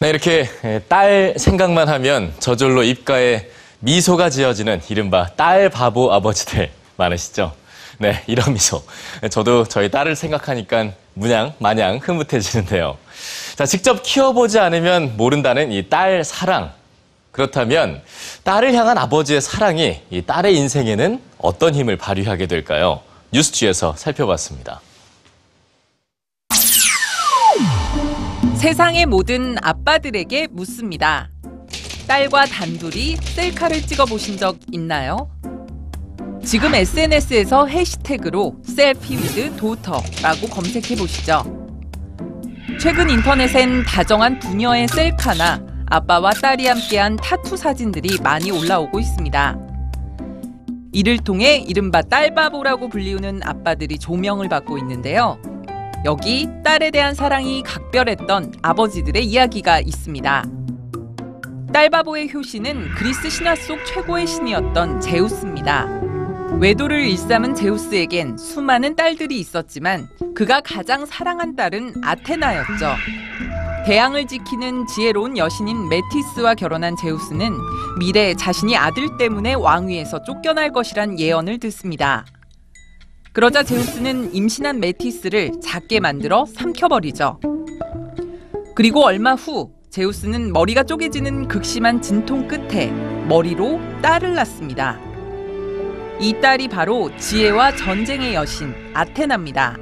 네, 이렇게 딸 생각만 하면 저절로 입가에 미소가 지어지는 이른바 딸 바보 아버지들 많으시죠? 네, 이런 미소. 저도 저희 딸을 생각하니까 무냥 마냥 흐뭇해지는데요. 자, 직접 키워보지 않으면 모른다는 이 딸 사랑. 그렇다면 딸을 향한 아버지의 사랑이 이 딸의 인생에는 어떤 힘을 발휘하게 될까요? 뉴스지에서 살펴봤습니다. 세상의 모든 아빠들에게 묻습니다. 딸과 단둘이 셀카를 찍어 보신 적 있나요? 지금 SNS에서 해시태그로 selfie with daughter라고 검색해 보시죠. 최근 인터넷엔 다정한 부녀의 셀카나 아빠와 딸이 함께한 타투 사진들이 많이 올라오고 있습니다. 이를 통해 이른바 딸바보라고 불리우는 아빠들이 조명을 받고 있는데요. 여기 딸에 대한 사랑이 각별했던 아버지들의 이야기가 있습니다. 딸바보의 효시는 그리스 신화 속 최고의 신이었던 제우스입니다. 외도를 일삼은 제우스에겐 수많은 딸들이 있었지만 그가 가장 사랑한 딸은 아테나였죠. 대양을 지키는 지혜로운 여신인 메티스와 결혼한 제우스는 미래에 자신이 아들 때문에 왕위에서 쫓겨날 것이란 예언을 듣습니다. 그러자 제우스는 임신한 메티스를 작게 만들어 삼켜버리죠. 그리고 얼마 후 제우스는 머리가 쪼개지는 극심한 진통 끝에 머리로 딸을 낳습니다. 이 딸이 바로 지혜와 전쟁의 여신 아테나입니다.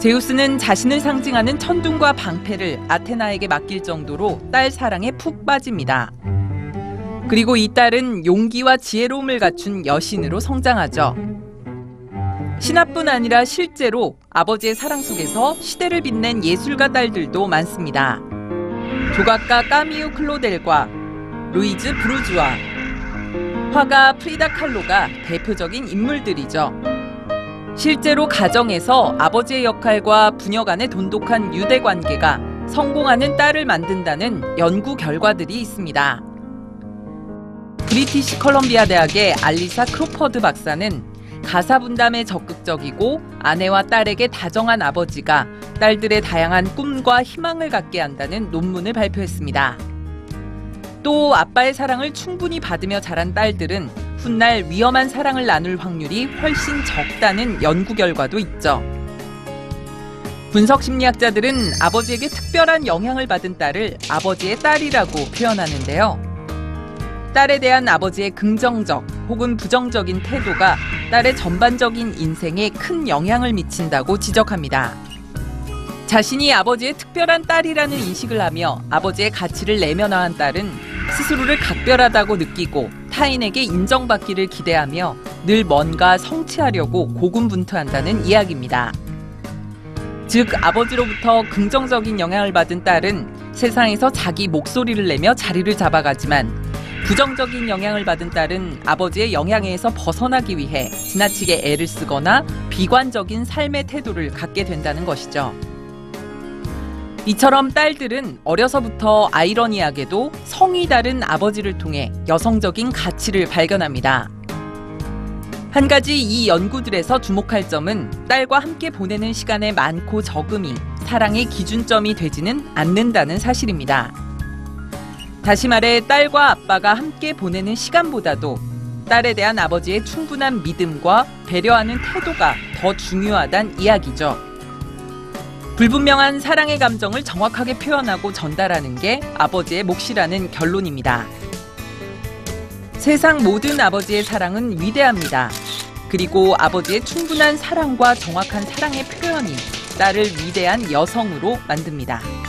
제우스는 자신을 상징하는 천둥과 방패를 아테나에게 맡길 정도로 딸 사랑에 푹 빠집니다. 그리고 이 딸은 용기와 지혜로움을 갖춘 여신으로 성장하죠. 신화뿐 아니라 실제로 아버지의 사랑 속에서 시대를 빛낸 예술가 딸들도 많습니다. 조각가 까미우 클로델과 루이즈 브루주아, 화가 프리다 칼로가 대표적인 인물들이죠. 실제로 가정에서 아버지의 역할과 부녀 간의 돈독한 유대 관계가 성공하는 딸을 만든다는 연구 결과들이 있습니다. 브리티시 컬럼비아 대학의 알리사 크로퍼드 박사는 가사 분담에 적극적이고 아내와 딸에게 다정한 아버지가 딸들의 다양한 꿈과 희망을 갖게 한다는 논문을 발표했습니다. 또 아빠의 사랑을 충분히 받으며 자란 딸들은 훗날 위험한 사랑을 나눌 확률이 훨씬 적다는 연구 결과도 있죠. 분석 심리학자들은 아버지에게 특별한 영향을 받은 딸을 아버지의 딸이라고 표현하는데요. 딸에 대한 아버지의 긍정적 혹은 부정적인 태도가 딸의 전반적인 인생에 큰 영향을 미친다고 지적합니다. 자신이 아버지의 특별한 딸이라는 인식을 하며 아버지의 가치를 내면화한 딸은 스스로를 각별하다고 느끼고 타인에게 인정받기를 기대하며 늘 뭔가 성취하려고 고군분투한다는 이야기입니다. 즉 아버지로부터 긍정적인 영향을 받은 딸은 세상에서 자기 목소리를 내며 자리를 잡아가지만 부정적인 영향을 받은 딸은 아버지의 영향에서 벗어나기 위해 지나치게 애를 쓰거나 비관적인 삶의 태도를 갖게 된다는 것이죠. 이처럼 딸들은 어려서부터 아이러니하게도 성이 다른 아버지를 통해 여성적인 가치를 발견합니다. 한 가지 이 연구들에서 주목할 점은 딸과 함께 보내는 시간의 많고 적음이 사랑의 기준점이 되지는 않는다는 사실입니다. 다시 말해 딸과 아빠가 함께 보내는 시간보다도 딸에 대한 아버지의 충분한 믿음과 배려하는 태도가 더 중요하단 이야기죠. 불분명한 사랑의 감정을 정확하게 표현하고 전달하는 게 아버지의 몫이라는 결론입니다. 세상 모든 아버지의 사랑은 위대합니다. 그리고 아버지의 충분한 사랑과 정확한 사랑의 표현이 딸을 위대한 여성으로 만듭니다.